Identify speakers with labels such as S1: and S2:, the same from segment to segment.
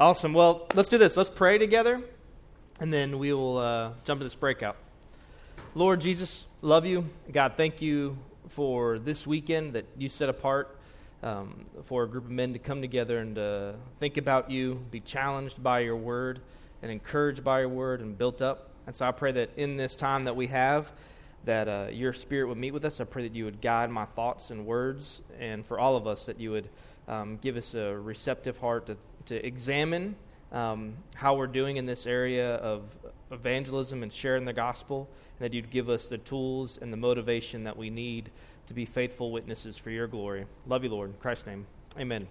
S1: Awesome. Well, let's do this. Let's pray together, and then we will uh, jump into this breakout. Lord Jesus, love you. God, thank you for this weekend that you set apart um, for a group of men to come together and uh, think about you, be challenged by your word, and encouraged by your word, and built up. And so I pray that in this time that we have, that uh, your spirit would meet with us. I pray that you would guide my thoughts and words, and for all of us, that you would um, give us a receptive heart to to examine um, how we're doing in this area of evangelism and sharing the gospel, and that you'd give us the tools and the motivation that we need to be faithful witnesses for your glory. Love you, Lord. In Christ's name. Amen.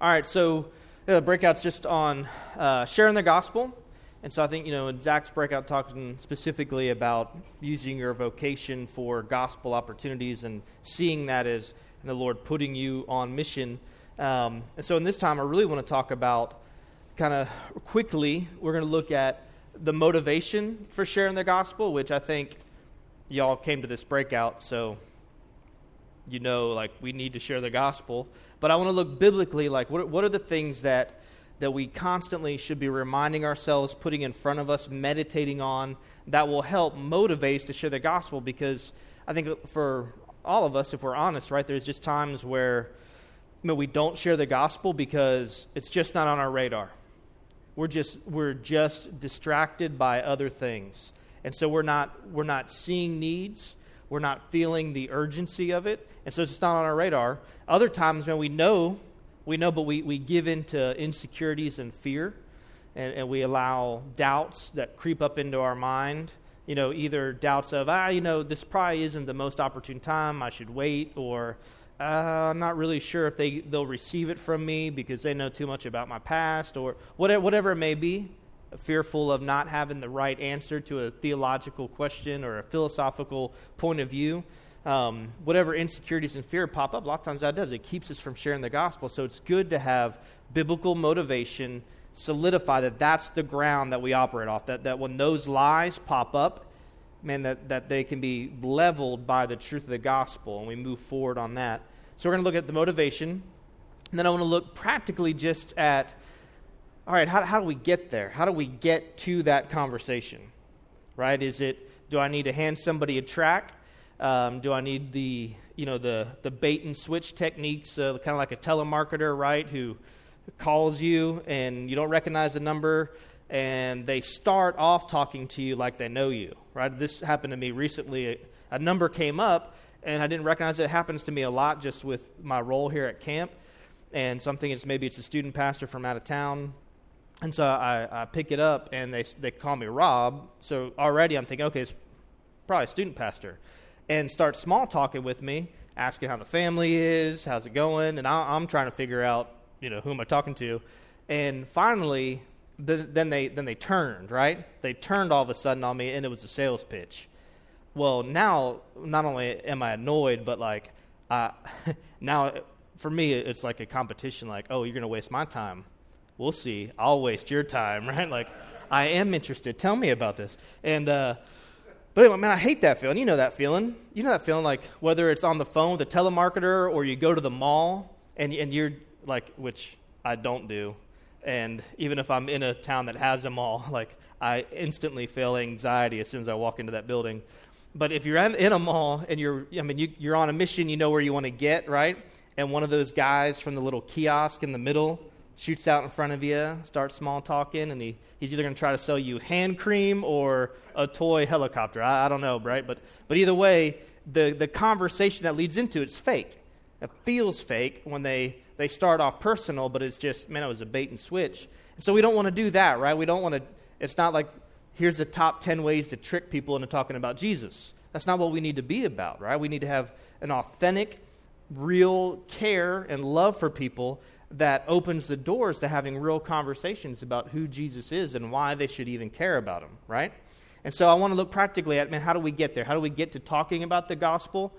S1: All right, so the breakout's just on uh, sharing the gospel. And so I think, you know, in Zach's breakout, talking specifically about using your vocation for gospel opportunities and seeing that as the Lord putting you on mission um, and so in this time, I really want to talk about kind of quickly, we're going to look at the motivation for sharing the gospel, which I think y'all came to this breakout, so you know, like, we need to share the gospel. But I want to look biblically, like, what, what are the things that that we constantly should be reminding ourselves, putting in front of us, meditating on, that will help motivate us to share the gospel. Because I think for all of us, if we're honest, right, there's just times where we don't share the gospel because it's just not on our radar. We're just we're just distracted by other things. And so we're not we're not seeing needs, we're not feeling the urgency of it, and so it's just not on our radar. Other times when we know, we know, but we, we give into insecurities and fear, and, and we allow doubts that creep up into our mind. You know, either doubts of, ah, you know, this probably isn't the most opportune time, I should wait, or uh, I'm not really sure if they, they'll receive it from me because they know too much about my past or whatever, whatever it may be, fearful of not having the right answer to a theological question or a philosophical point of view. Um, whatever insecurities and fear pop up, a lot of times that does. It keeps us from sharing the gospel. So it's good to have biblical motivation solidify that that's the ground that we operate off, that, that when those lies pop up, man, that, that they can be leveled by the truth of the gospel, and we move forward on that. So we're going to look at the motivation, and then I want to look practically just at, all right, how, how do we get there? How do we get to that conversation? Right? Is it, do I need to hand somebody a tract? Um, do I need the, you know, the, the bait and switch techniques, uh, kind of like a telemarketer, right, who calls you and you don't recognize the number, and they start off talking to you like they know you, right? This happened to me recently. A, a number came up, and I didn't recognize it. It happens to me a lot just with my role here at camp. And something is maybe it's a student pastor from out of town. And so I, I pick it up, and they, they call me Rob. So already I'm thinking, okay, it's probably a student pastor. And start small talking with me, asking how the family is, how's it going. And I, I'm trying to figure out, you know, who am I talking to. And finally, then they then they turned right? They turned all of a sudden on me and it was a sales pitch. Well now not only am i annoyed but like uh, now for me it's like a competition like oh you're going to waste my time. We'll see. I'll waste your time right? Like i am interested. Tell me about this. And uh, but anyway, man, I hate that feeling. You know that feeling. You know that feeling, like whether it's on the phone with a telemarketer or you go to the mall and and you're like, which I don't do and even if I'm in a town that has them all, like I instantly feel anxiety as soon as I walk into that building. But if you're in a mall and you're, I mean, you, you're on a mission, you know where you want to get, right? And one of those guys from the little kiosk in the middle shoots out in front of you, starts small talking, and he, he's either going to try to sell you hand cream or a toy helicopter. I, I don't know, right? But, but either way, the, the conversation that leads into it's fake. It feels fake when they they start off personal, but it's just, man, it was a bait and switch. And so we don't want to do that, right? We don't want to, it's not like, here's the top 10 ways to trick people into talking about Jesus. That's not what we need to be about, right? We need to have an authentic, real care and love for people that opens the doors to having real conversations about who Jesus is and why they should even care about him, right? And so I want to look practically at, man, how do we get there? How do we get to talking about the gospel?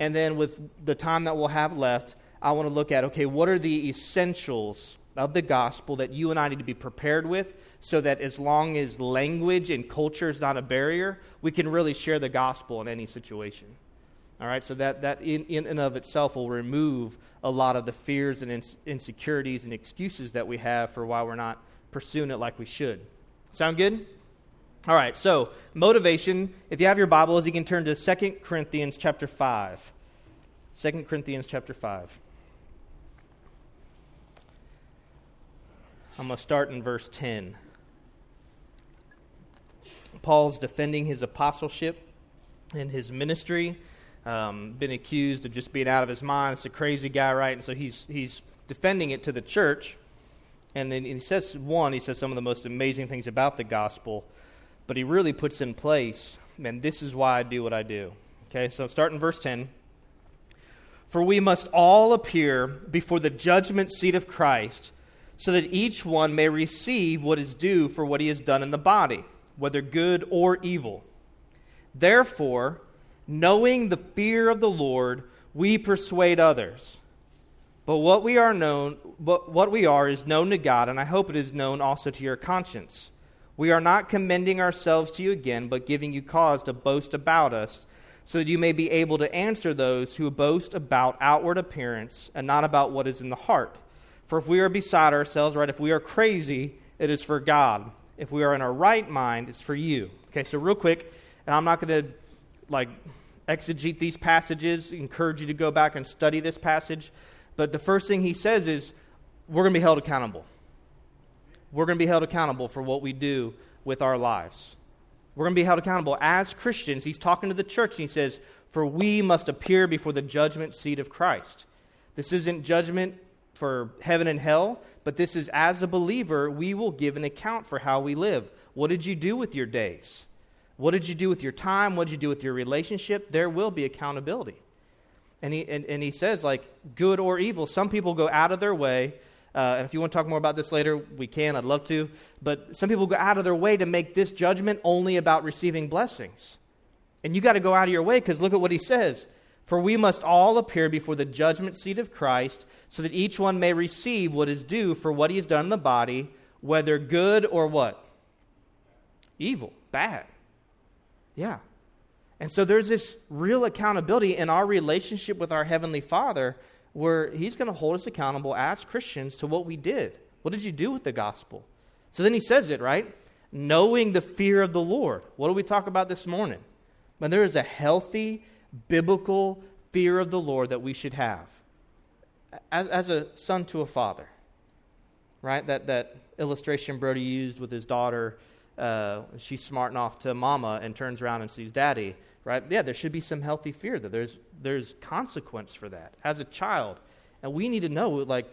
S1: And then with the time that we'll have left, I want to look at, okay, what are the essentials of the gospel that you and I need to be prepared with so that as long as language and culture is not a barrier, we can really share the gospel in any situation. All right, so that, that in, in and of itself will remove a lot of the fears and ins- insecurities and excuses that we have for why we're not pursuing it like we should. Sound good? All right, so motivation. If you have your Bibles, you can turn to 2 Corinthians chapter 5. 2 Corinthians chapter 5. I'm going to start in verse 10. Paul's defending his apostleship and his ministry. Um, been accused of just being out of his mind. It's a crazy guy, right? And so he's, he's defending it to the church. And then he says, one, he says some of the most amazing things about the gospel, but he really puts in place, man, this is why I do what I do. Okay, so start in verse 10. For we must all appear before the judgment seat of Christ so that each one may receive what is due for what he has done in the body, whether good or evil. Therefore, knowing the fear of the Lord, we persuade others. But what we are known, but what we are is known to God, and I hope it is known also to your conscience. We are not commending ourselves to you again, but giving you cause to boast about us, so that you may be able to answer those who boast about outward appearance and not about what is in the heart. For if we are beside ourselves, right, if we are crazy, it is for God. If we are in our right mind, it's for you. Okay, so real quick, and I'm not going to like exegete these passages, encourage you to go back and study this passage, but the first thing he says is we're going to be held accountable. We're going to be held accountable for what we do with our lives. We're going to be held accountable as Christians. He's talking to the church and he says, For we must appear before the judgment seat of Christ. This isn't judgment for heaven and hell, but this is as a believer, we will give an account for how we live. What did you do with your days? What did you do with your time? What did you do with your relationship? There will be accountability. And he, and, and he says, like, good or evil. Some people go out of their way. Uh, and if you want to talk more about this later, we can. I'd love to. But some people go out of their way to make this judgment only about receiving blessings. And you got to go out of your way because look at what he says. For we must all appear before the judgment seat of Christ, so that each one may receive what is due for what he has done in the body, whether good or what? Evil, bad. Yeah. And so there's this real accountability in our relationship with our Heavenly Father where He's going to hold us accountable as Christians to what we did. What did you do with the gospel? So then He says it, right? Knowing the fear of the Lord. What do we talk about this morning? When there is a healthy, biblical fear of the Lord that we should have as, as a son to a father. Right? That, that illustration Brody used with his daughter. Uh, she's smarting off to mama and turns around and sees daddy. Right? Yeah, there should be some healthy fear that there's there's consequence for that as a child, and we need to know like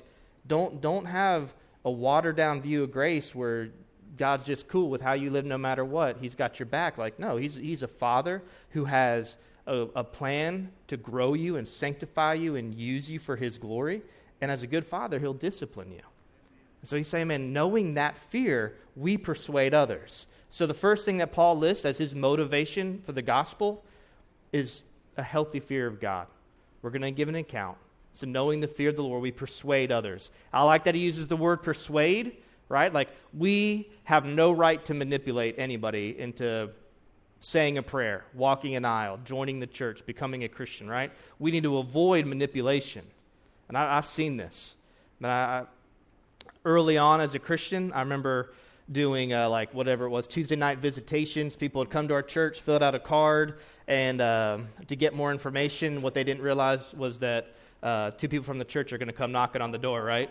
S1: don't don't have a watered down view of grace where God's just cool with how you live no matter what. He's got your back. Like no, he's he's a father who has a, a plan to grow you and sanctify you and use you for His glory. And as a good father, He'll discipline you. So he's saying, man, knowing that fear, we persuade others. So the first thing that Paul lists as his motivation for the gospel is a healthy fear of God. We're going to give an account. So knowing the fear of the Lord, we persuade others. I like that he uses the word persuade, right? Like we have no right to manipulate anybody into saying a prayer, walking an aisle, joining the church, becoming a Christian, right? We need to avoid manipulation. And I, have seen this. I, I, early on as a Christian, I remember doing uh, like whatever it was Tuesday night visitations. People would come to our church, filled out a card, and uh, to get more information, what they didn't realize was that uh, two people from the church are going to come knocking on the door, right?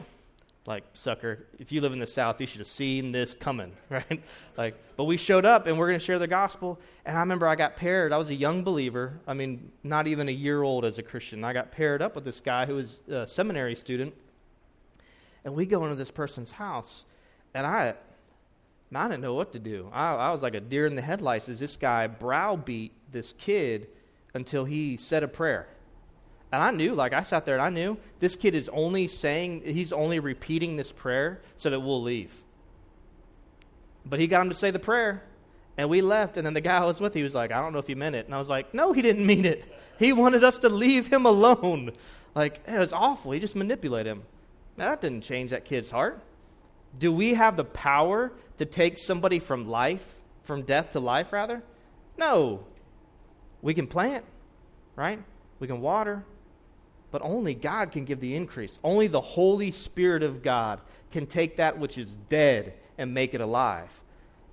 S1: like sucker if you live in the south you should have seen this coming right like but we showed up and we're going to share the gospel and i remember i got paired i was a young believer i mean not even a year old as a christian i got paired up with this guy who was a seminary student and we go into this person's house and i i didn't know what to do i, I was like a deer in the headlights as this guy browbeat this kid until he said a prayer And I knew, like I sat there and I knew this kid is only saying, he's only repeating this prayer so that we'll leave. But he got him to say the prayer, and we left. And then the guy I was with, he was like, I don't know if he meant it. And I was like, No, he didn't mean it. He wanted us to leave him alone. Like, it was awful. He just manipulated him. Now, that didn't change that kid's heart. Do we have the power to take somebody from life, from death to life, rather? No. We can plant, right? We can water, but only God can give the increase. Only the Holy Spirit of God can take that which is dead and make it alive.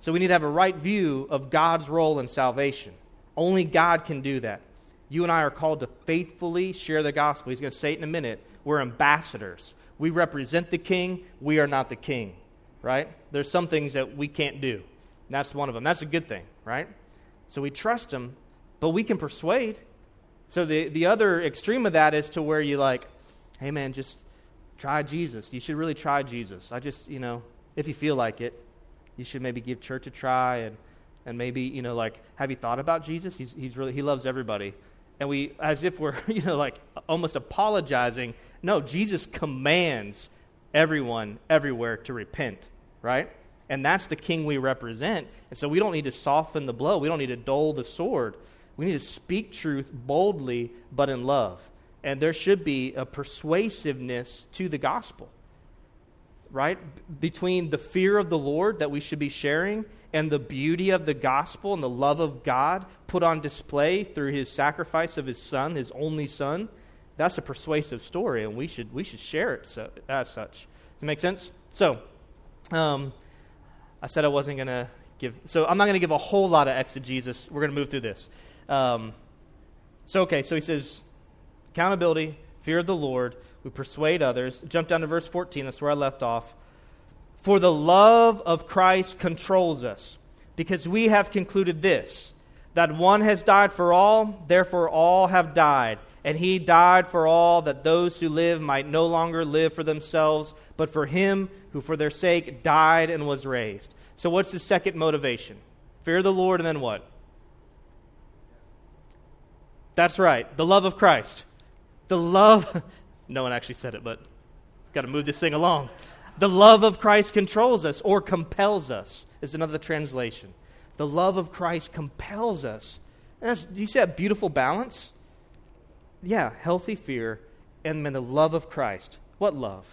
S1: So we need to have a right view of God's role in salvation. Only God can do that. You and I are called to faithfully share the gospel. He's going to say it in a minute. We're ambassadors. We represent the king. We are not the king, right? There's some things that we can't do. That's one of them. That's a good thing, right? So we trust him, but we can persuade. So the, the other extreme of that is to where you like, hey man, just try Jesus. You should really try Jesus. I just, you know, if you feel like it, you should maybe give church a try and, and maybe, you know, like, have you thought about Jesus? He's, he's really, he loves everybody. And we, as if we're, you know, like almost apologizing. No, Jesus commands everyone everywhere to repent, right? And that's the king we represent. And so we don't need to soften the blow. We don't need to dull the sword. We need to speak truth boldly, but in love. And there should be a persuasiveness to the gospel, right? Between the fear of the Lord that we should be sharing and the beauty of the gospel and the love of God put on display through his sacrifice of his son, his only son. That's a persuasive story, and we should, we should share it so, as such. Does it make sense? So, um, I said I wasn't going to give, so I'm not going to give a whole lot of exegesis. We're going to move through this. Um, so, okay, so he says accountability, fear of the Lord, we persuade others. Jump down to verse 14, that's where I left off. For the love of Christ controls us, because we have concluded this that one has died for all, therefore all have died. And he died for all, that those who live might no longer live for themselves, but for him who for their sake died and was raised. So, what's the second motivation? Fear the Lord, and then what? That's right, the love of Christ. The love, no one actually said it, but got to move this thing along. The love of Christ controls us or compels us, is another translation. The love of Christ compels us. And do you see that beautiful balance? Yeah, healthy fear and then the love of Christ. What love?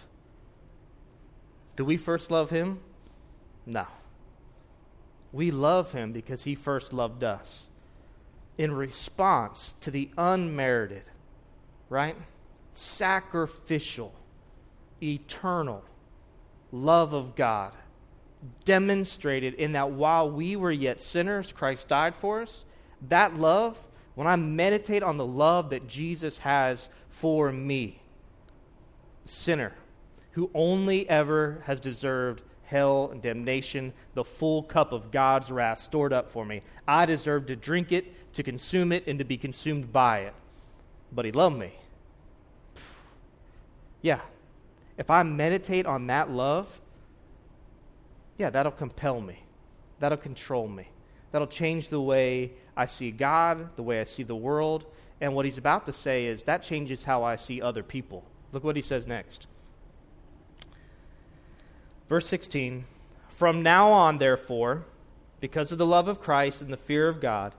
S1: Do we first love Him? No. We love Him because He first loved us in response to the unmerited, right? Sacrificial, eternal love of God demonstrated in that while we were yet sinners, Christ died for us. That love, when I meditate on the love that Jesus has for me, sinner, who only ever has deserved hell and damnation, the full cup of God's wrath stored up for me. I deserve to drink it, to consume it, and to be consumed by it. But He loved me. Yeah. If I meditate on that love, yeah, that'll compel me. That'll control me. That'll change the way I see God, the way I see the world. And what he's about to say is that changes how I see other people. Look what he says next. Verse 16 From now on, therefore, because of the love of Christ and the fear of God,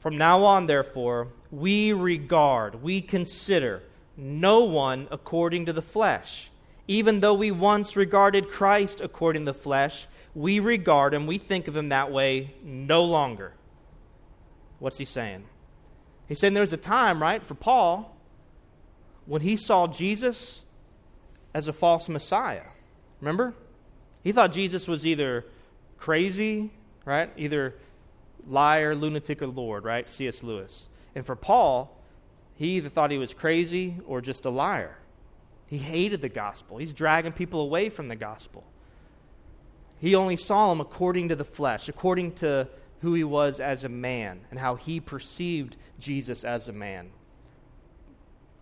S1: from now on, therefore, we regard, we consider no one according to the flesh. Even though we once regarded Christ according to the flesh, we regard him, we think of him that way no longer. What's he saying? He's saying there was a time, right, for Paul when he saw Jesus as a false Messiah. Remember? He thought Jesus was either crazy, right? Either liar, lunatic, or Lord, right? C.S. Lewis. And for Paul, he either thought he was crazy or just a liar. He hated the gospel. He's dragging people away from the gospel. He only saw him according to the flesh, according to who he was as a man and how he perceived Jesus as a man.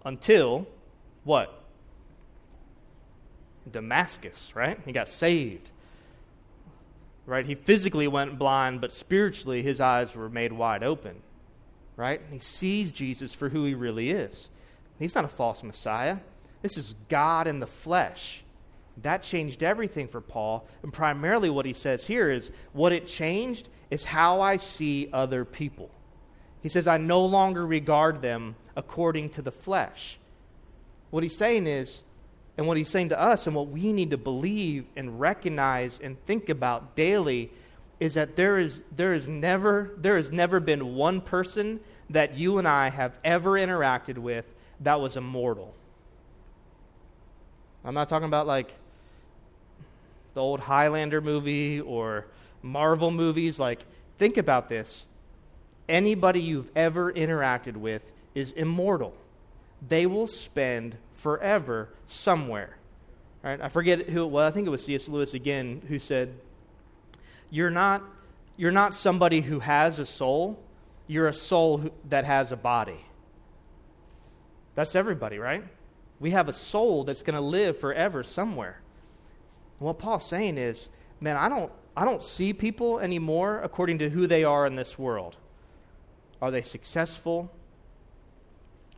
S1: Until what? Damascus, right? He got saved. Right? He physically went blind, but spiritually his eyes were made wide open. Right? He sees Jesus for who he really is. He's not a false Messiah. This is God in the flesh. That changed everything for Paul. And primarily, what he says here is what it changed is how I see other people. He says, I no longer regard them according to the flesh. What he's saying is, and what he's saying to us, and what we need to believe and recognize and think about daily, is that there is, there is never, there has never been one person that you and I have ever interacted with that was immortal. I'm not talking about like the old Highlander movie or Marvel movies. Like, think about this. Anybody you've ever interacted with is immortal. They will spend forever somewhere. Right? I forget who it was. I think it was C.S. Lewis again who said, "You're not, you're not somebody who has a soul. You're a soul who, that has a body." That's everybody, right? We have a soul that's going to live forever somewhere. And what Paul's saying is, man, I don't, I don't see people anymore according to who they are in this world. Are they successful?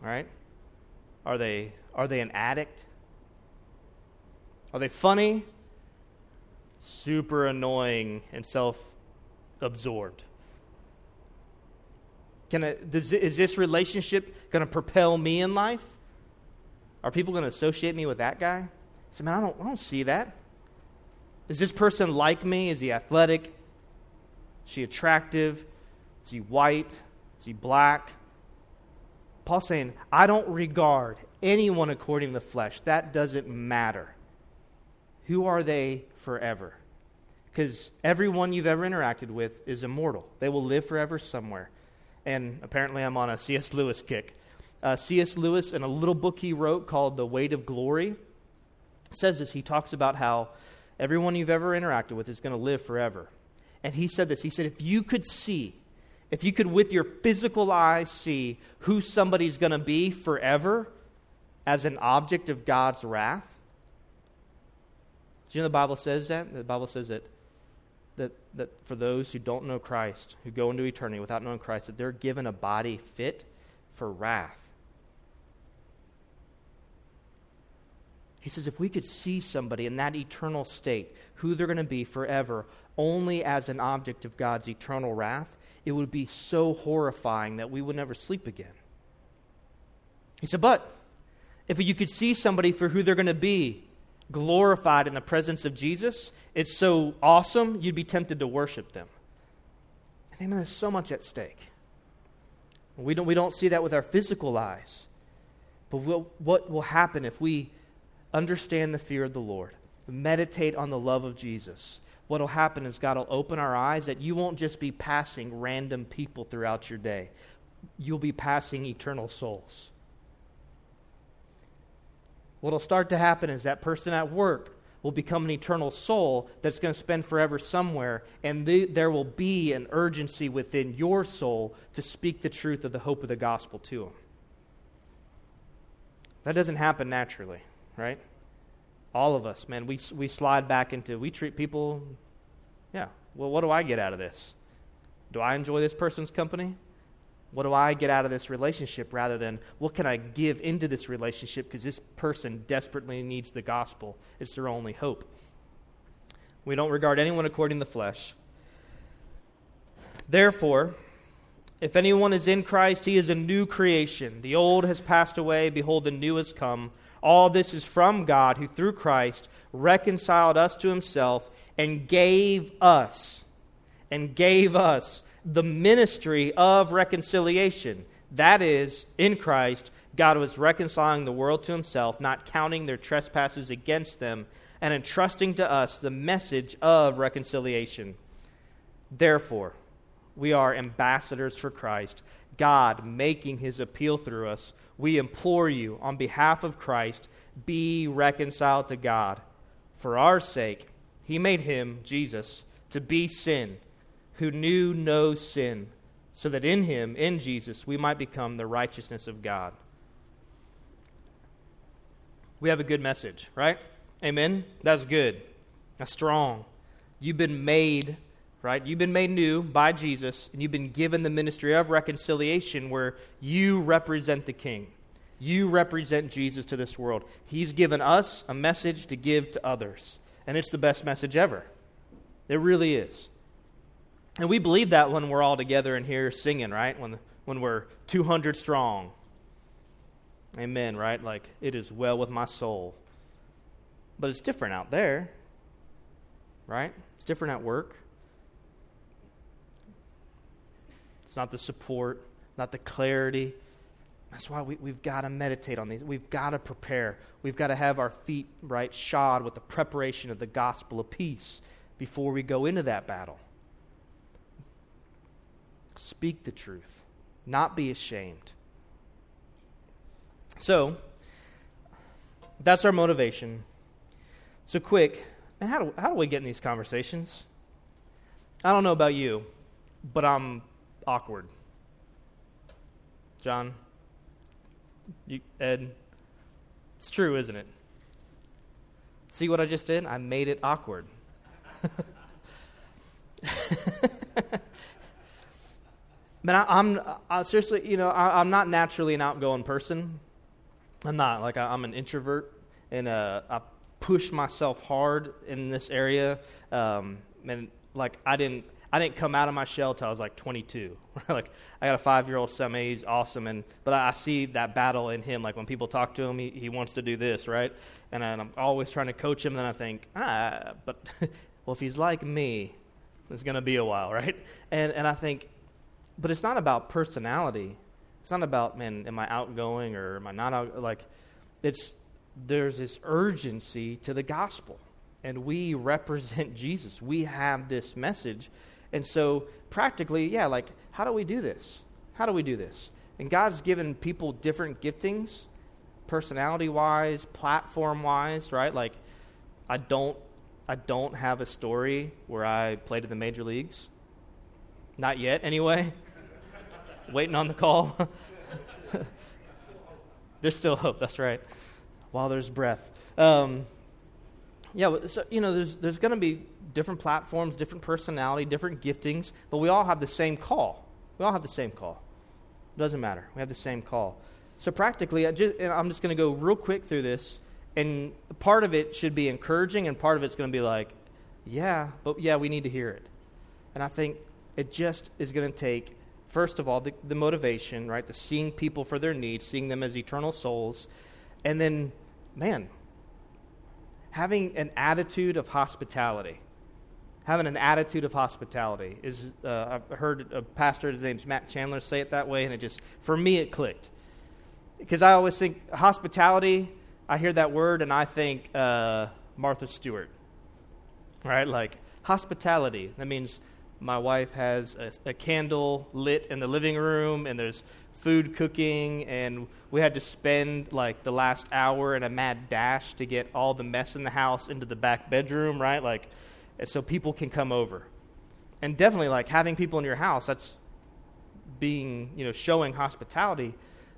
S1: All right? Are they, are they an addict? Are they funny? Super annoying and self absorbed. Is this relationship going to propel me in life? Are people going to associate me with that guy? I say, man, I don't, I don't see that. Is this person like me? Is he athletic? Is she attractive? Is he white? Is he black? Paul's saying, I don't regard anyone according to the flesh. That doesn't matter. Who are they forever? Because everyone you've ever interacted with is immortal. They will live forever somewhere and apparently I'm on a C.S. Lewis kick. Uh, C.S. Lewis, in a little book he wrote called The Weight of Glory, says this. He talks about how everyone you've ever interacted with is going to live forever. And he said this He said, if you could see, if you could with your physical eyes see who somebody's going to be forever as an object of God's wrath, you know the Bible says that? The Bible says that that, that for those who don't know Christ, who go into eternity without knowing Christ, that they're given a body fit for wrath. He says, if we could see somebody in that eternal state, who they're going to be forever, only as an object of God's eternal wrath, it would be so horrifying that we would never sleep again. He said, but if you could see somebody for who they're going to be, glorified in the presence of Jesus, it's so awesome, you'd be tempted to worship them. I think there's so much at stake. We don't, we don't see that with our physical eyes. But we'll, what will happen if we understand the fear of the Lord, meditate on the love of Jesus? What will happen is God will open our eyes that you won't just be passing random people throughout your day, you'll be passing eternal souls. What'll start to happen is that person at work will become an eternal soul that's going to spend forever somewhere, and the, there will be an urgency within your soul to speak the truth of the hope of the gospel to them. That doesn't happen naturally, right? All of us, man, we, we slide back into, we treat people, yeah, well, what do I get out of this? Do I enjoy this person's company? What do I get out of this relationship rather than what can I give into this relationship because this person desperately needs the gospel? It's their only hope. We don't regard anyone according to the flesh. Therefore, if anyone is in Christ, he is a new creation. The old has passed away, behold, the new has come. All this is from God, who through Christ reconciled us to himself and gave us, and gave us the ministry of reconciliation. That is, in Christ, God was reconciling the world to himself, not counting their trespasses against them, and entrusting to us the message of reconciliation. Therefore, we are ambassadors for Christ, God making his appeal through us. We implore you, on behalf of Christ, be reconciled to God. For our sake, he made him, Jesus, to be sin who knew no sin, so that in him, in Jesus, we might become the righteousness of God. We have a good message, right? Amen? That's good. That's strong. You've been made, right? You've been made new by Jesus, and you've been given the ministry of reconciliation where you represent the King. You represent Jesus to this world. He's given us a message to give to others, and it's the best message ever. It really is. And we believe that when we're all together in here singing, right? When, when we're 200 strong. Amen, right? Like, it is well with my soul. But it's different out there, right? It's different at work. It's not the support, not the clarity. That's why we, we've got to meditate on these. We've got to prepare. We've got to have our feet, right, shod with the preparation of the gospel of peace before we go into that battle. Speak the truth, not be ashamed. So, that's our motivation. So, quick, and how do, how do we get in these conversations? I don't know about you, but I'm awkward. John? You, Ed? It's true, isn't it? See what I just did? I made it awkward. Man, I, am seriously, you know, I, am not naturally an outgoing person. I'm not. Like, I, am an introvert, and uh, I push myself hard in this area. Um, and, like, I didn't. I didn't come out of my shell till I was like 22. like I got a five-year-old son, he's awesome, and but I, I, see that battle in him. Like when people talk to him, he, he wants to do this, right? And, I, I'm always trying to coach him. And then I think, ah, but well, if he's like me, it's to be a while, right? And and I think, but it's not about personality. It's not about man, am I outgoing or am I not out? Like, it's there's this urgency to the gospel, and we represent Jesus. We have this message, and so practically, yeah, like how do we do this? How do we do this? And God's given people different giftings, personality wise, platform wise, right? Like, I don't I don't have a story where I played in the major leagues. Not yet, anyway. Waiting on the call. there's still hope, that's right. While there's breath. Um, yeah, so, you know, there's, there's going to be different platforms, different personality, different giftings, but we all have the same call. We all have the same call. It Doesn't matter. We have the same call. So, practically, I just, I'm just going to go real quick through this and part of it should be encouraging, and part of it's going to be like, yeah, but yeah, we need to hear it. And I think it just is going to take, first of all, the, the motivation, right? The seeing people for their needs, seeing them as eternal souls. And then, man, having an attitude of hospitality. Having an attitude of hospitality is, uh, I've heard a pastor, his name's Matt Chandler, say it that way, and it just, for me, it clicked. Because I always think hospitality I hear that word and I think uh, Martha Stewart, right? Like hospitality. That means my wife has a, a, candle lit in the living room and there's food cooking and we had to spend like the last hour in a mad dash to get all the mess in the house into the back bedroom, right? Like, so people can come over. And definitely, like having people in your house, that's being, you know, showing hospitality,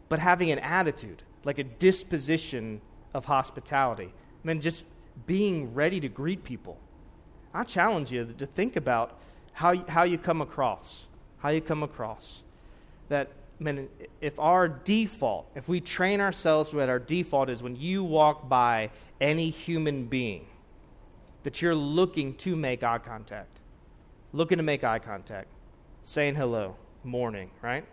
S1: but having an attitude, like a disposition of hospitality. I mean, just being ready to greet people. I challenge you to think about how how you come across. How you come across. That, I mean, if our default, if we train ourselves that our default is when you walk by any human being, that you're looking to make eye contact, looking to make eye contact, saying hello, morning, right?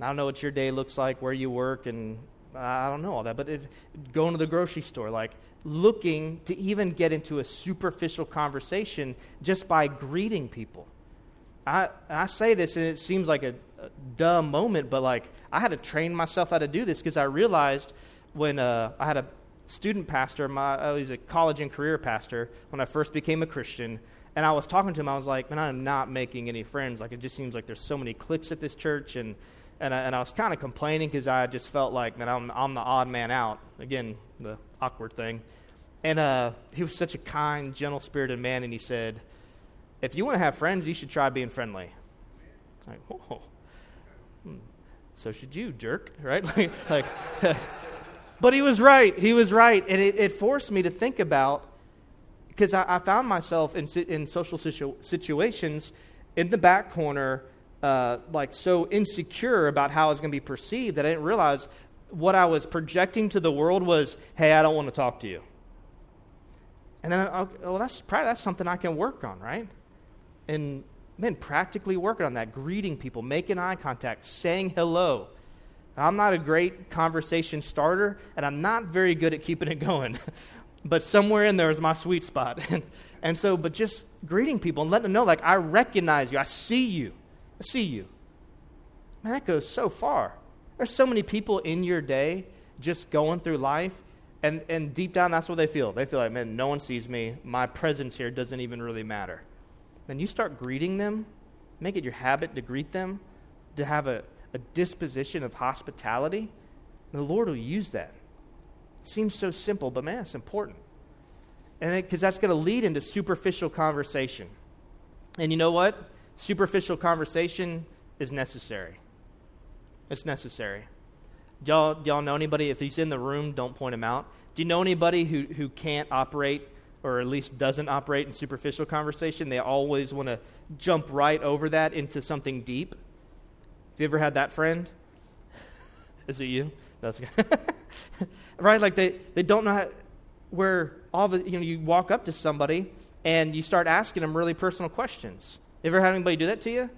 S1: I don't know what your day looks like, where you work, and I don't know all that, but if, going to the grocery store, like looking to even get into a superficial conversation just by greeting people. I, I say this and it seems like a, a dumb moment, but like I had to train myself how to do this because I realized when uh, I had a student pastor, my, I was a college and career pastor when I first became a Christian, and I was talking to him, I was like, man, I'm not making any friends. Like, it just seems like there's so many cliques at this church, and and I, and I was kind of complaining because I just felt like, man, I'm, I'm the odd man out. Again, the awkward thing. And uh, he was such a kind, gentle spirited man, and he said, If you want to have friends, you should try being friendly. Like, oh, hmm. so should you, jerk, right? like, like but he was right. He was right. And it, it forced me to think about, because I, I, found myself in, in social situ- situations in the back corner uh, like so insecure about how I was going to be perceived that I didn't realize what I was projecting to the world was, hey, I don't want to talk to you. And then, okay, well, that's probably that's something I can work on, right? And man, practically working on that, greeting people, making eye contact, saying hello. I'm not a great conversation starter, and I'm not very good at keeping it going. but somewhere in there is my sweet spot. and so, but just greeting people and letting them know, like, I recognize you, I see you, I see you. Man, that goes so far. There's so many people in your day just going through life, and, and deep down, that's what they feel. They feel like, man, no one sees me. My presence here doesn't even really matter. And you start greeting them, make it your habit to greet them, to have a, a disposition of hospitality, the Lord will use that. It seems so simple, but man, it's important. And because that's going to lead into superficial conversation. And you know what? Superficial conversation is necessary. It's necessary. Do y'all, do y'all know anybody? If he's in the room, don't point him out. Do you know anybody who, who can't operate or at least doesn't operate in superficial conversation? They always want to jump right over that into something deep. Have you ever had that friend? Is it you? That's right. Like they, they don't know how, where all it, you know you walk up to somebody and you start asking them really personal questions. You ever had anybody do that to you?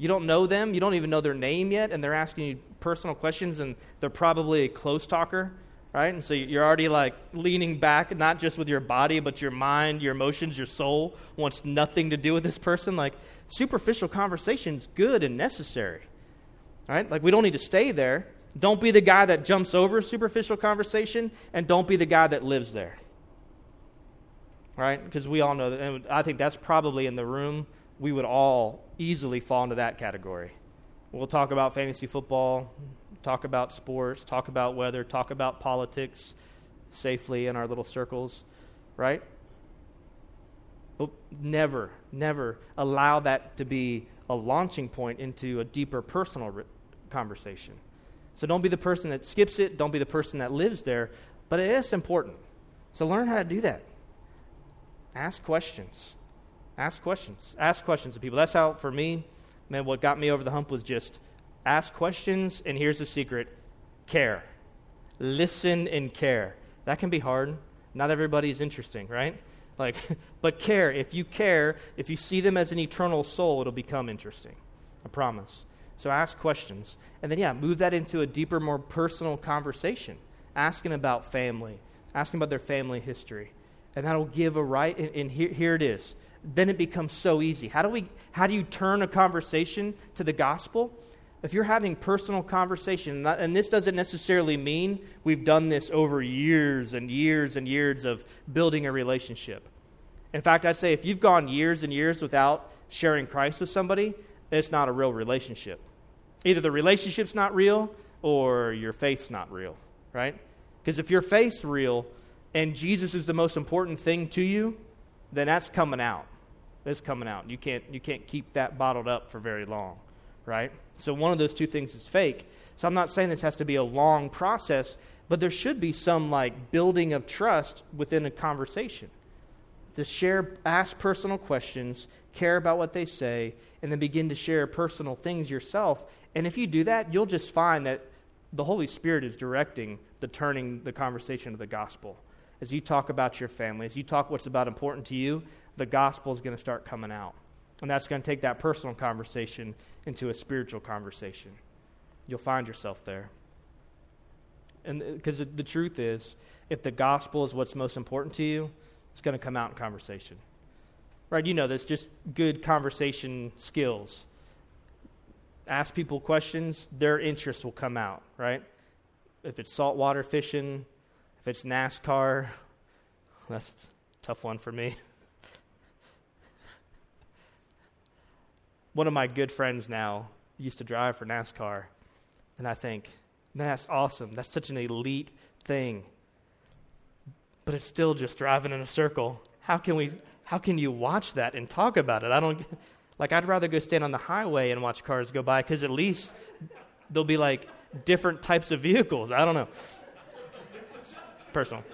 S1: You don't know them, you don't even know their name yet, and they're asking you personal questions, and they're probably a close talker, right? And so you're already like leaning back, not just with your body, but your mind, your emotions, your soul wants nothing to do with this person. Like superficial conversation's good and necessary. Right? Like, we don't need to stay there. Don't be the guy that jumps over superficial conversation, and don't be the guy that lives there. Right? Because we all know that, and I think that's probably in the room, we would all easily fall into that category. We'll talk about fantasy football, talk about sports, talk about weather, talk about politics safely in our little circles, right? But never, never allow that to be a launching point into a deeper personal conversation. So don't be the person that skips it, don't be the person that lives there, but it is important. So learn how to do that. Ask questions. Ask questions. Ask questions of people. That's how, for me, man, what got me over the hump was just ask questions, and here's the secret care. Listen and care. That can be hard. Not everybody's interesting, right? Like, but care. If you care, if you see them as an eternal soul, it'll become interesting. I promise. So ask questions. And then, yeah, move that into a deeper, more personal conversation. Asking about family, asking about their family history. And that'll give a right, and, and here, here it is. Then it becomes so easy. How do, we, how do you turn a conversation to the gospel? If you're having personal conversation, and this doesn't necessarily mean we've done this over years and years and years of building a relationship. In fact, I'd say if you've gone years and years without sharing Christ with somebody, it's not a real relationship. Either the relationship's not real or your faith's not real, right? Because if your faith's real and Jesus is the most important thing to you, then that's coming out. That's coming out. You can't, you can't keep that bottled up for very long, right? So one of those two things is fake. So I'm not saying this has to be a long process, but there should be some like building of trust within a conversation. To share, ask personal questions, care about what they say, and then begin to share personal things yourself and if you do that, you'll just find that the Holy Spirit is directing the turning the conversation to the gospel. As you talk about your family, as you talk what's about important to you, the gospel is going to start coming out. And that's going to take that personal conversation into a spiritual conversation. You'll find yourself there. And uh, because the truth is, if the gospel is what's most important to you, it's going to come out in conversation. Right? You know this, just good conversation skills ask people questions, their interest will come out, right? If it's saltwater fishing, if it's NASCAR, that's a tough one for me. one of my good friends now used to drive for NASCAR, and I think, man, that's awesome. That's such an elite thing. But it's still just driving in a circle. How can we how can you watch that and talk about it? I don't like, I'd rather go stand on the highway and watch cars go by because at least there'll be like different types of vehicles. I don't know. Personal.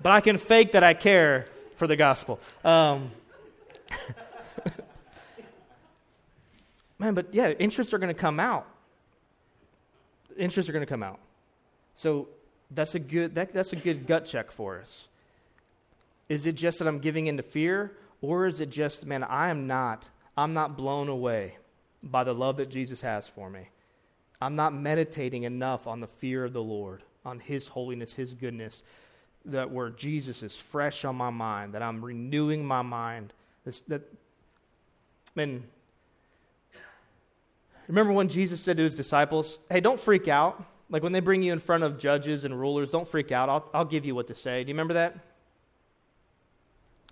S1: But I can fake that I care for the gospel. Um, man, but yeah, interests are going to come out. Interests are going to come out. So that's a good that, that's a good gut check for us. Is it just that I'm giving into fear, or is it just, man, I am not, I'm not blown away by the love that Jesus has for me. I'm not meditating enough on the fear of the Lord, on His holiness, His goodness, that where Jesus is fresh on my mind, that I'm renewing my mind. This, that, man, remember when Jesus said to His disciples, hey, don't freak out. Like when they bring you in front of judges and rulers, don't freak out. I'll, I'll give you what to say. Do you remember that?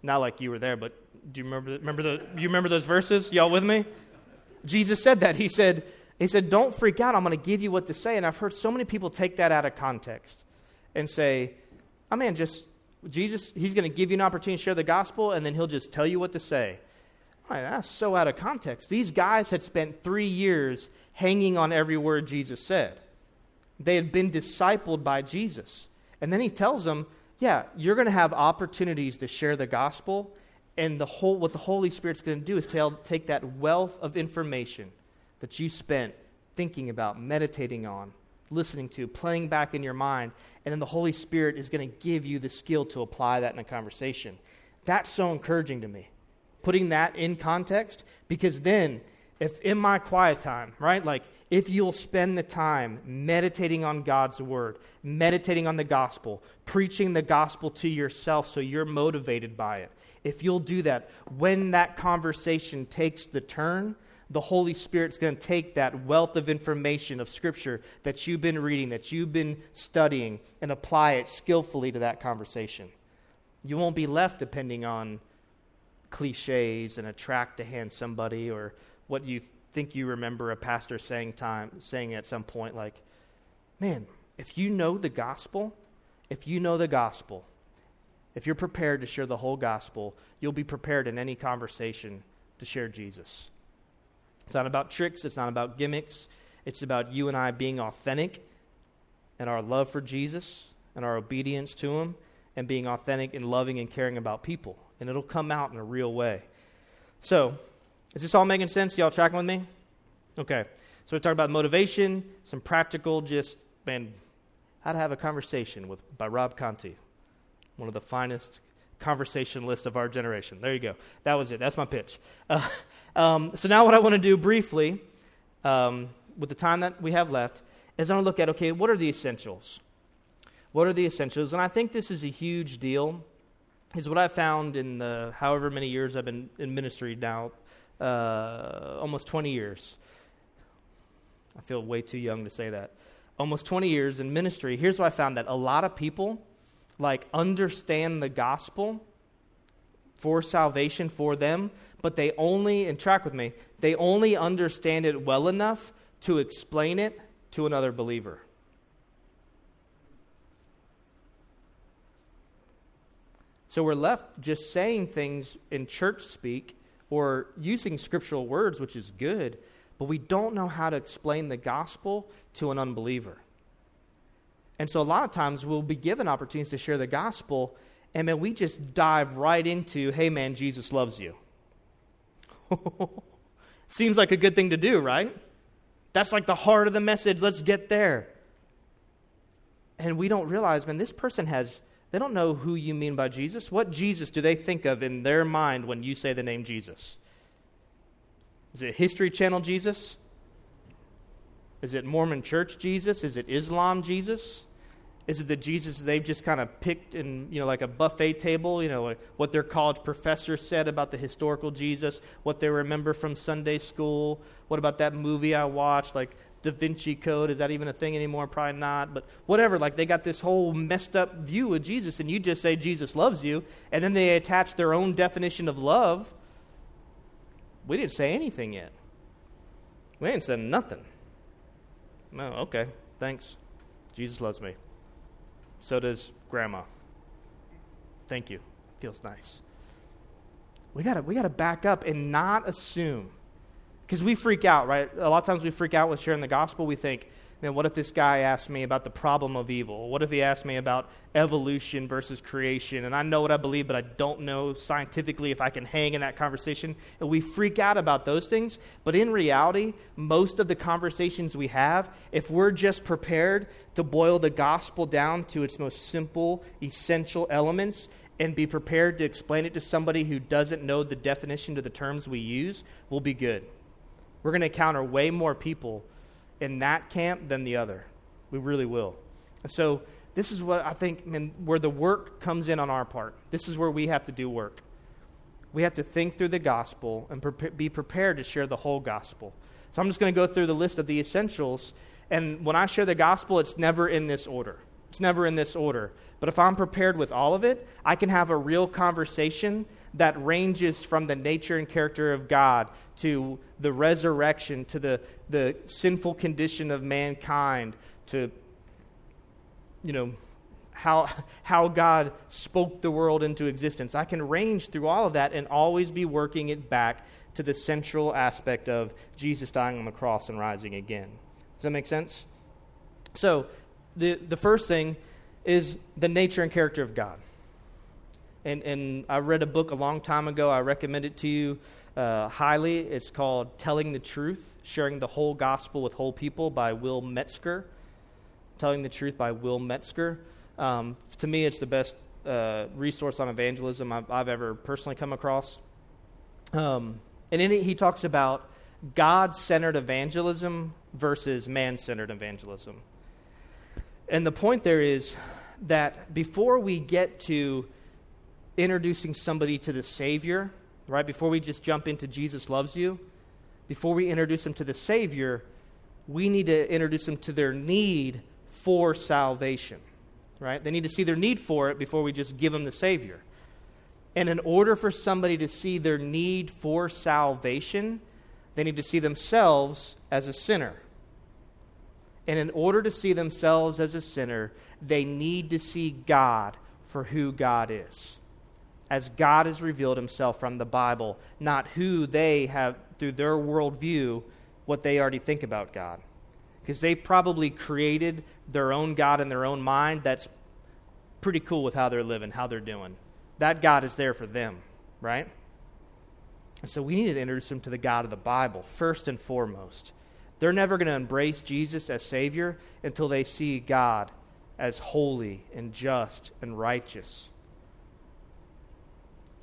S1: Not like you were there, but do you remember, remember the, you remember those verses? Y'all with me? Jesus said that. He said, he said, Don't freak out. I'm going to give you what to say. And I've heard so many people take that out of context and say, ah, I oh, mean, just Jesus, he's going to give you an opportunity to share the gospel, and then he'll just tell you what to say. That's so out of context. These guys had spent three years hanging on every word Jesus said. They had been discipled by Jesus. And then he tells them, yeah, you're going to have opportunities to share the gospel, and the whole, what the Holy Spirit's going to do is tell, take that wealth of information that you spent thinking about, meditating on, listening to, playing back in your mind, and then the Holy Spirit is going to give you the skill to apply that in a conversation. That's so encouraging to me. Putting that in context, because then if in my quiet time, right? Like if you'll spend the time meditating on God's word, meditating on the gospel, preaching the gospel to yourself so you're motivated by it. If you'll do that, when that conversation takes the turn, the Holy Spirit's going to take that wealth of information of Scripture that you've been reading, that you've been studying, and apply it skillfully to that conversation. You won't be left depending on cliches and a tract to hand somebody or what you think you remember a pastor saying time saying at some point like man if you know the gospel if you know the gospel if you're prepared to share the whole gospel you'll be prepared in any conversation to share jesus. It's not about tricks it's not about gimmicks. It's about you and i being authentic and our love for jesus and our obedience to him and being authentic and loving and caring about people and it'll come out in a real way so is this all making sense? Y'all tracking with me? Okay. So we talked about motivation, some practical, just, man, how to have a conversation with by Rob Conti, one of the finest conversationalists of our generation. There you go. That was it. That's my pitch. Uh, um, so now what I want to do briefly, um, with the time that we have left, is I want to look at, okay, what are the essentials? What are the essentials? And I think this is a huge deal. Is what I've found in the however many years I've been in ministry now, uh, almost 20 years. I feel way too young to say that. Almost 20 years in ministry. Here's what I found that a lot of people like understand the gospel for salvation for them, but they only, and track with me, they only understand it well enough to explain it to another believer. So we're left just saying things in church speak or using scriptural words, which is good, but we don't know how to explain the gospel to an unbeliever. And so a lot of times we'll be given opportunities to share the gospel, and then we just dive right into, hey man, Jesus loves you. Seems like a good thing to do, right? That's like the heart of the message. Let's get there. And we don't realize, man, this person has they don't know who you mean by Jesus. What Jesus do they think of in their mind when you say the name Jesus? Is it History Channel Jesus? Is it Mormon Church Jesus? Is it Islam Jesus? Is it the Jesus they've just kind of picked in, you know, like a buffet table, you know, what their college professor said about the historical Jesus, what they remember from Sunday school? What about that movie I watched, like Da Vinci Code. Is that even a thing anymore? Probably not. But whatever. Like they got this whole messed up view of Jesus, and you just say Jesus loves you, and then they attach their own definition of love. We didn't say anything yet. We ain't said nothing. No, okay. Thanks. Jesus loves me. So does grandma. Thank you. Feels nice. We gotta we gotta back up and not assume Because we freak out, right? A lot of times we freak out with sharing the gospel. We think, man, what if this guy asked me about the problem of evil? What if he asked me about evolution versus creation? And I know what I believe, but I don't know scientifically if I can hang in that conversation. And we freak out about those things. But in reality, most of the conversations we have, if we're just prepared to boil the gospel down to its most simple, essential elements, and be prepared to explain it to somebody who doesn't know the definition to the terms we use, we'll be good. We're going to encounter way more people in that camp than the other. We really will. And so, this is what I think I mean, where the work comes in on our part. This is where we have to do work. We have to think through the gospel and pre- be prepared to share the whole gospel. So, I'm just going to go through the list of the essentials. And when I share the gospel, it's never in this order. It's never in this order. But if I'm prepared with all of it, I can have a real conversation that ranges from the nature and character of God to the resurrection, to the, the sinful condition of mankind, to, you know, how, how God spoke the world into existence. I can range through all of that and always be working it back to the central aspect of Jesus dying on the cross and rising again. Does that make sense? So, the, the first thing is the nature and character of God and, and I read a book a long time ago. I recommend it to you uh, highly. It's called Telling the Truth Sharing the Whole Gospel with Whole People by Will Metzger. Telling the Truth by Will Metzger. Um, to me, it's the best uh, resource on evangelism I've, I've, ever personally come across. Um, and in it, he talks about God centered evangelism versus man centered evangelism. And the point there is that before we get to introducing somebody to the Savior, right? Before we just jump into Jesus loves you, before we introduce them to the Savior, we need to introduce them to their need for salvation, right? They need to see their need for it before we just give them the Savior. And in order for somebody to see their need for salvation, they need to see themselves as a sinner. And in order to see themselves as a sinner, they need to see God for who God is as God has revealed himself from the Bible, not who they have, through their worldview, what they already think about God. Because they've probably created their own God in their own mind that's pretty cool with how they're living, how they're doing. That God is there for them, right? And so we need to introduce them to the God of the Bible, first and foremost. They're never going to embrace Jesus as Savior until they see God as holy and just and righteous.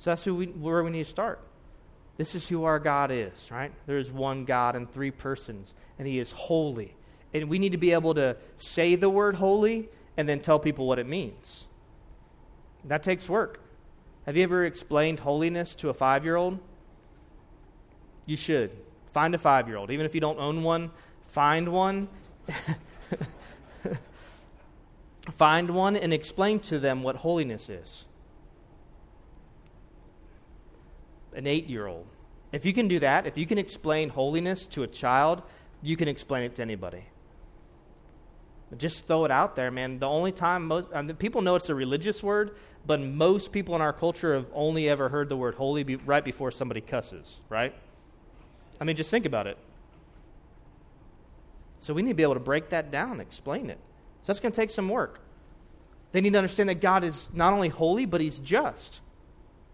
S1: So that's who we, where we need to start. This is who our God is, right? There is one God in three persons, and He is holy. And we need to be able to say the word holy and then tell people what it means. That takes work. Have you ever explained holiness to a five year old? You should. Find a five year old. Even if you don't own one, find one. find one and explain to them what holiness is. An eight year old. If you can do that, if you can explain holiness to a child, you can explain it to anybody. But just throw it out there, man. The only time most I mean, people know it's a religious word, but most people in our culture have only ever heard the word holy be, right before somebody cusses, right? I mean, just think about it. So we need to be able to break that down, explain it. So that's going to take some work. They need to understand that God is not only holy, but He's just.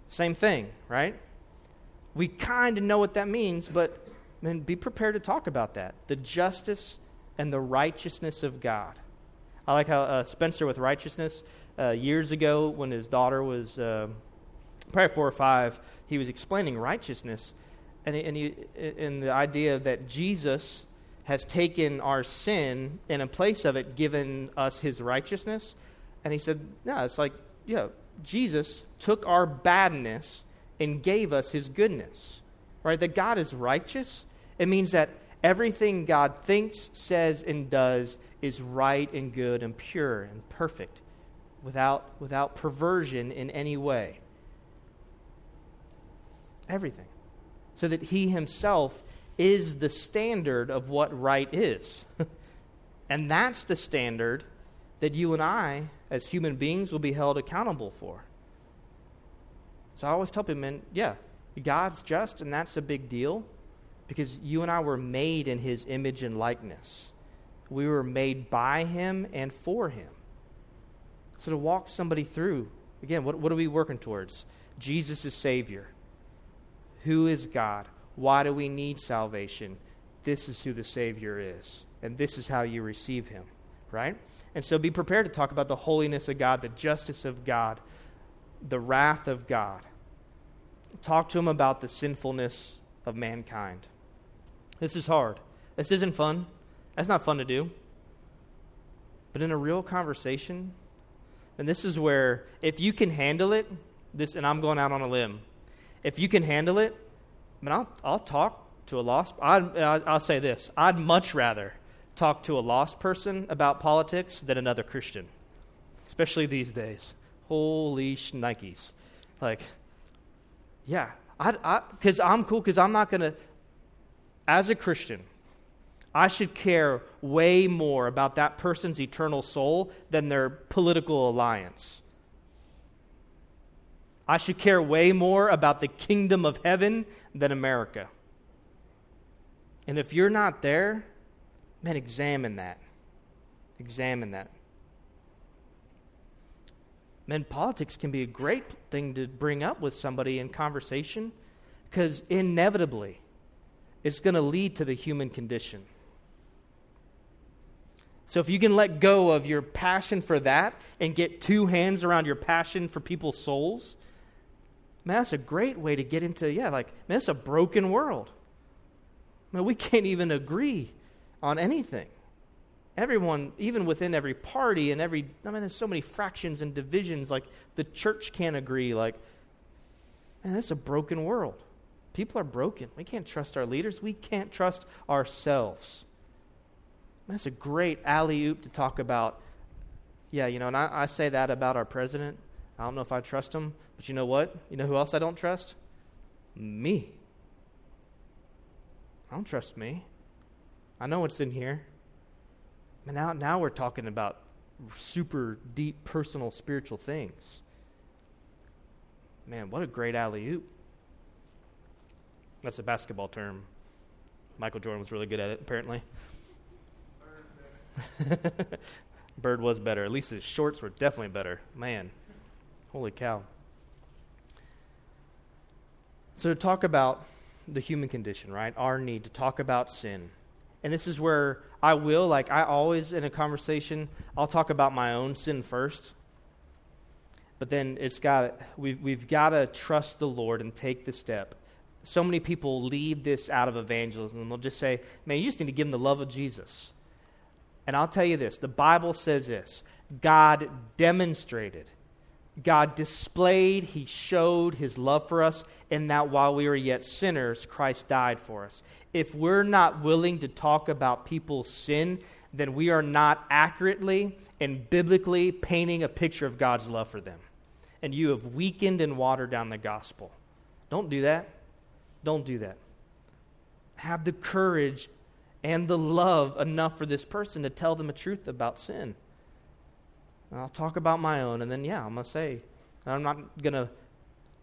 S1: Same thing, right? We kind of know what that means, but man, be prepared to talk about that. The justice and the righteousness of God. I like how uh, Spencer with righteousness, uh, years ago when his daughter was uh, probably four or five, he was explaining righteousness and, and, he, and the idea that Jesus has taken our sin and in place of it given us his righteousness. And he said, no, it's like, yeah, Jesus took our badness and gave us his goodness. Right? That God is righteous. It means that everything God thinks, says, and does is right and good and pure and perfect without, without perversion in any way. Everything. So that he himself is the standard of what right is. and that's the standard that you and I, as human beings, will be held accountable for. So I always tell people, man, yeah, God's just, and that's a big deal. because you and I were made in his image and likeness. We were made by him and for him. So to walk somebody through, again, what, what are we working towards? Jesus is Savior. Who is God? Why do we need salvation? This is who the Savior is. And this is how you receive him, right? And so be prepared to talk about the holiness of God, the justice of God, the wrath of God. Talk to him about the sinfulness of mankind. This is hard. This isn't fun. That's not fun to do. But in a real conversation, and this is where if you can handle it, this and I'm going out on a limb. If you can handle it, I mean, I'll, I'll talk to a lost. I'd, I'll say this: I'd much rather talk to a lost person about politics than another Christian, especially these days. Holy shnikes! Like, yeah, because I'm cool because I'm not gonna. As a Christian, I should care way more about that person's eternal soul than their political alliance. I should care way more about the kingdom of heaven than America. And if you're not there, man, examine that. Examine that. Man, politics can be a great thing to bring up with somebody in conversation because inevitably it's going to lead to the human condition. So if you can let go of your passion for that and get two hands around your passion for people's souls, Man, that's a great way to get into, yeah, like, man, it's a broken world. Man, we can't even agree on anything. Everyone, even within every party and every, I mean, there's so many fractions and divisions. Like, the church can't agree. Like, man, this is a broken world. People are broken. We can't trust our leaders. We can't trust ourselves. That's a great alley oop to talk about. Yeah, you know, and I, I say that about our president. I don't know if I trust him, but you know what? You know who else I don't trust? Me. I don't trust me. I know what's in here. But now, now we're talking about super deep, personal, spiritual things. Man, what a great alley oop. That's a basketball term. Michael Jordan was really good at it, apparently. Bird was better. At least his shorts were definitely better. Man. Holy cow. So, to talk about the human condition, right? Our need to talk about sin. And this is where I will, like I always in a conversation, I'll talk about my own sin first. But then it's got we've we've got to trust the Lord and take the step. So many people leave this out of evangelism they'll just say, "Man, you just need to give them the love of Jesus." And I'll tell you this, the Bible says this. God demonstrated God displayed, He showed His love for us in that while we were yet sinners, Christ died for us. If we're not willing to talk about people's sin, then we are not accurately and biblically painting a picture of God's love for them. And you have weakened and watered down the gospel. Don't do that. Don't do that. Have the courage and the love enough for this person to tell them the truth about sin. I'll talk about my own, and then, yeah, I'm going to say, I'm not going to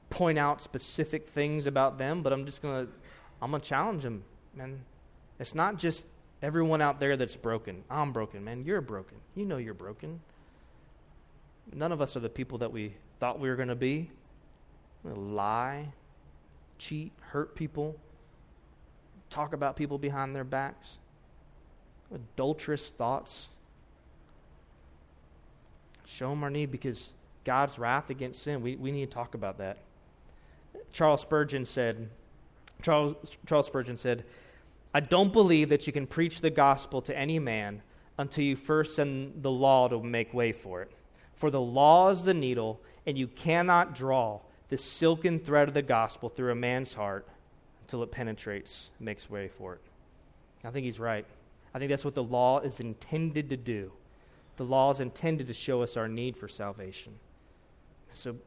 S1: point out specific things about them, but I'm just going to, I'm going to challenge them. Man, it's not just everyone out there that's broken. I'm broken, man. You're broken. You know you're broken. None of us are the people that we thought we were going to be. Lie, cheat, hurt people, talk about people behind their backs, adulterous thoughts, Show them our need because God's wrath against sin, we, we need to talk about that. Charles Spurgeon said, Charles, Charles Spurgeon said, I don't believe that you can preach the gospel to any man until you first send the law to make way for it. For the law is the needle, and you cannot draw the silken thread of the gospel through a man's heart until it penetrates, makes way for it. I think he's right. I think that's what the law is intended to do. The law is intended to show us our need for salvation. So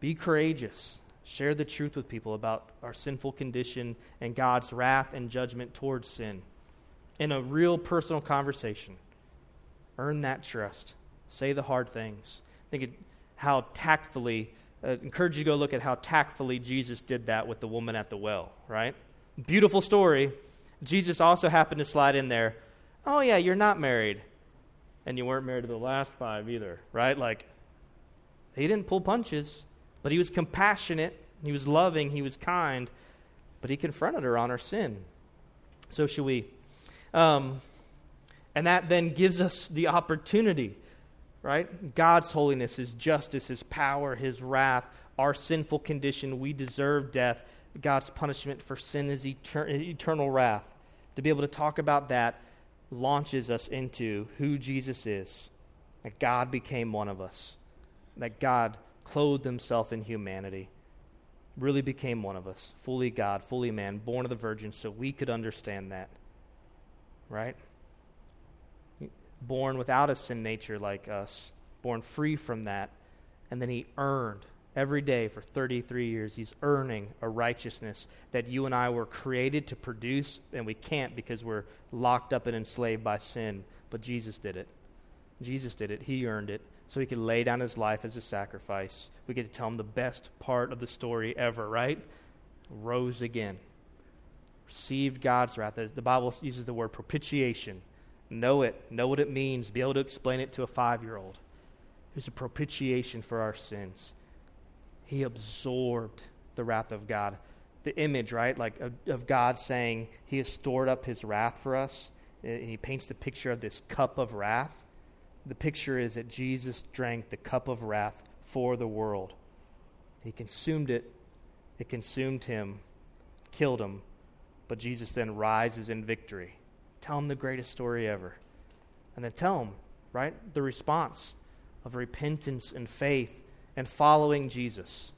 S1: be courageous. Share the truth with people about our sinful condition and God's wrath and judgment towards sin in a real personal conversation. Earn that trust. Say the hard things. Think of how tactfully, uh, encourage you to go look at how tactfully Jesus did that with the woman at the well, right? Beautiful story. Jesus also happened to slide in there. Oh, yeah, you're not married. And you weren't married to the last five either, right? Like, he didn't pull punches, but he was compassionate, he was loving, he was kind, but he confronted her on her sin. So should we. Um, and that then gives us the opportunity, right? God's holiness, His justice, His power, His wrath, our sinful condition. We deserve death. God's punishment for sin is etern- eternal wrath. To be able to talk about that launches us into who Jesus is, that God became one of us, that God clothed himself in humanity, really became one of us, fully God, fully man, born of the Virgin, so we could understand that. Right? Born without a sin nature like us, born free from that, and then he earned every day for 33 years. He's earning a righteousness that you and I were created to produce, and we can't because we're locked up and enslaved by sin. But Jesus did it. Jesus did it. He earned it. So he could lay down his life as a sacrifice. We get to tell him the best part of the story ever, right? Rose again. Received God's wrath. The Bible uses the word propitiation. Know it. Know what it means. Be able to explain it to a five year old. There's a propitiation for our sins. He absorbed the wrath of God. The image, right, like of, of God saying He has stored up His wrath for us. And he paints the picture of this cup of wrath. The picture is that Jesus drank the cup of wrath for the world. He consumed it, it consumed him, killed him, but Jesus then rises in victory. Tell him the greatest story ever. And then tell him, right, the response of repentance and faith and following Jesus.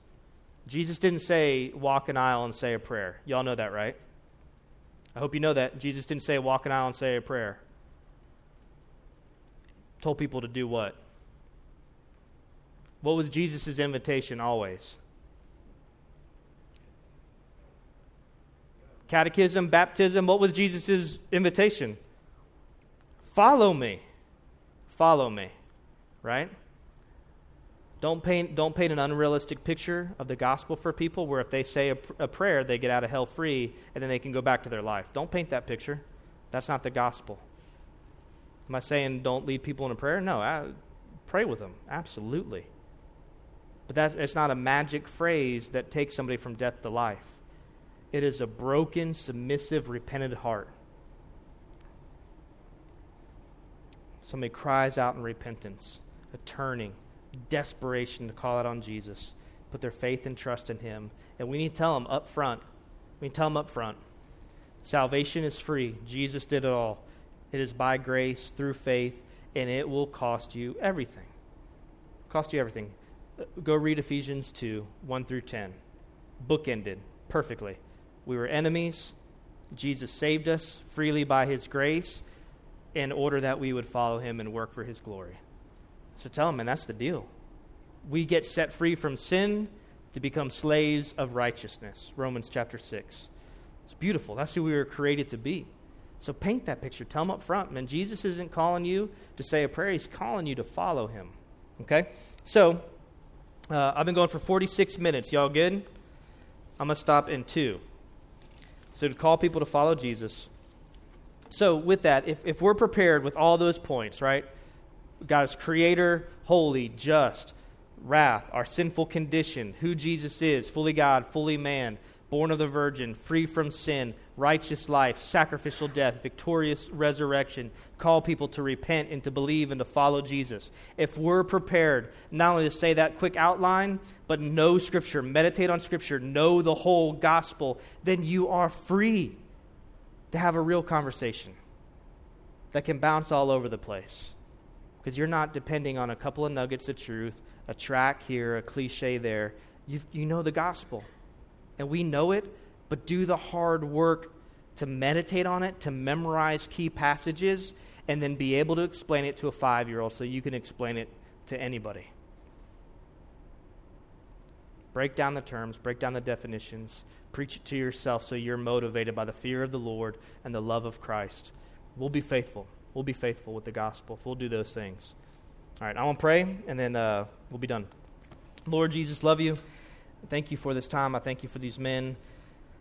S1: Jesus didn't say, walk an aisle and say a prayer. Y'all know that, right? I hope you know that. Jesus didn't say, walk an aisle and say a prayer. Told people to do what? What was Jesus' invitation always? Catechism, baptism. What was Jesus' invitation? Follow me. Follow me. Right? Don't paint, don't paint an unrealistic picture of the gospel for people where if they say a, a, prayer, they get out of hell free and then they can go back to their life. Don't paint that picture. That's not the gospel. Am I saying don't lead people in a prayer? No, I, pray with them. Absolutely. But that, it's not a magic phrase that takes somebody from death to life. It is a broken, submissive, repentant heart. Somebody cries out in repentance, a turning desperation to call out on Jesus, put their faith and trust in Him. And we need to tell them up front. We need to tell them up front. Salvation is free. Jesus did it all. It is by grace through faith, and it will cost you everything. Cost you everything. Uh, go read Ephesians 2 1 through 10. Bookended perfectly. We were enemies. Jesus saved us freely by his grace in order that we would follow him and work for his glory. So tell them, and that's the deal. We get set free from sin to become slaves of righteousness. Romans chapter 6. It's beautiful. That's who we were created to be. So paint that picture. Tell them up front, man, Jesus isn't calling you to say a prayer, He's calling you to follow Him. Okay? So, uh, I've been going for 46 minutes. Y'all good? I'm going to stop in two. So, to call people to follow Jesus. So, with that, if, if we're prepared with all those points, right? God is creator, holy, just, wrath, our sinful condition, who Jesus is, fully God, fully man, born of the Virgin, free from sin, righteous life, sacrificial death, victorious resurrection, call people to repent and to believe and to follow Jesus. If we're prepared not only to say that quick outline, but know Scripture, meditate on Scripture, know the whole gospel, then you are free to have a real conversation that can bounce all over the place because you're not depending on a couple of nuggets of truth, a tract here, a cliche there. you you know the gospel. And we know it, but do the hard work to meditate on it, to memorize key passages, and then be able to explain it to a five year old so you can explain it to anybody. Break down the terms, break down the definitions, preach it to yourself so you're motivated by the fear of the Lord and the love of Christ. We'll be faithful. We'll be faithful with the gospel if we'll do those things. All right, I want to pray, and then uh, we'll be done. Lord Jesus, love you. Thank you for this time. I thank you for these men.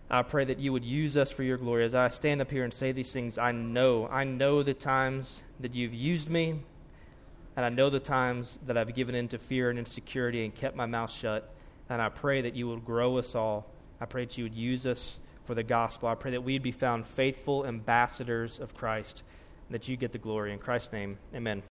S1: I pray that you would use us for your glory. As I stand up here and say these things, I know, I know the times that you've used me, and I know the times that I've given in to fear and insecurity and kept my mouth shut. And I pray that you would grow us all. I pray that you would use us for the gospel. I pray that we'd be found faithful ambassadors of Christ, that you get the glory. In Christ's name, amen.